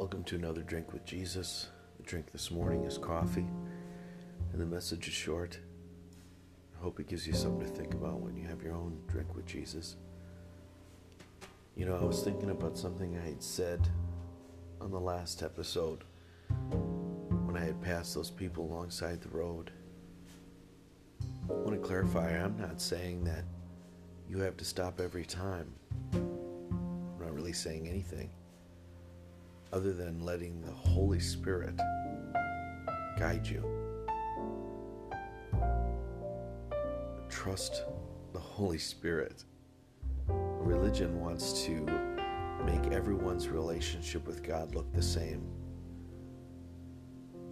Welcome to another drink with Jesus. The drink this morning is coffee, and the message is short. I hope it gives you something to think about when you have your own drink with Jesus. You know, I was thinking about something I had said on the last episode when I had passed those people alongside the road. I want to clarify I'm not saying that you have to stop every time. I'm not really saying anything other than letting the Holy Spirit guide you. Trust the Holy Spirit. Religion wants to make everyone's relationship with God look the same.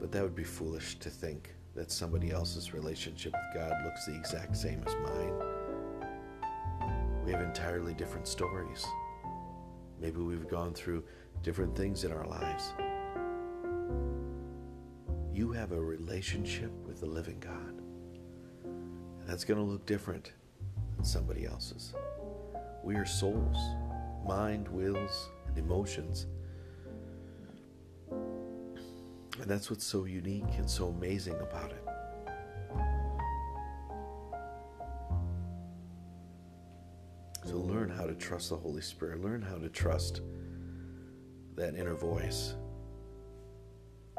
But that would be foolish to think that somebody else's relationship with God looks the exact same as mine. We have entirely different stories. Maybe we've gone through different things in our lives. You have a relationship with the living God. And that's going to look different than somebody else's. We are souls, mind, wills, and emotions. And that's what's so unique and so amazing about it. So learn how to trust the Holy Spirit. Learn how to trust that inner voice.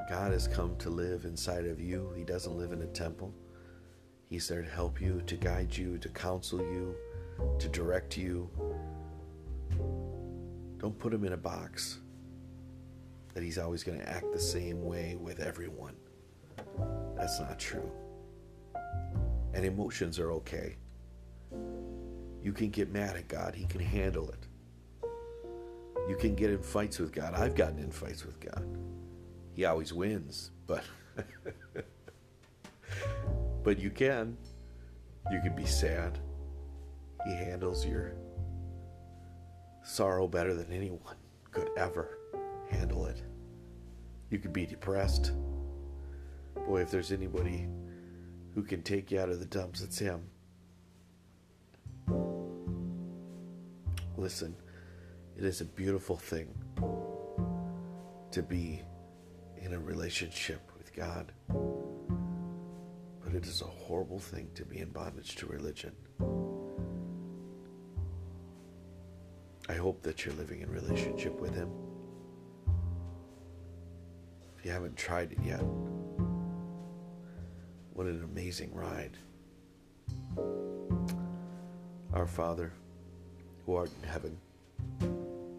God has come to live inside of you. He doesn't live in a temple. He's there to help you, to guide you, to counsel you, to direct you. Don't put him in a box that he's always going to act the same way with everyone. That's not true. And emotions are okay. You can get mad at God, He can handle it. You can get in fights with God. I've gotten in fights with God. He always wins, but but you can. You can be sad. He handles your sorrow better than anyone could ever handle it. You could be depressed. Boy, if there's anybody who can take you out of the dumps, it's him. Listen, it is a beautiful thing to be in a relationship with God, but it is a horrible thing to be in bondage to religion. I hope that you're living in relationship with Him. If you haven't tried it yet, what an amazing ride. Our Father, who art in heaven,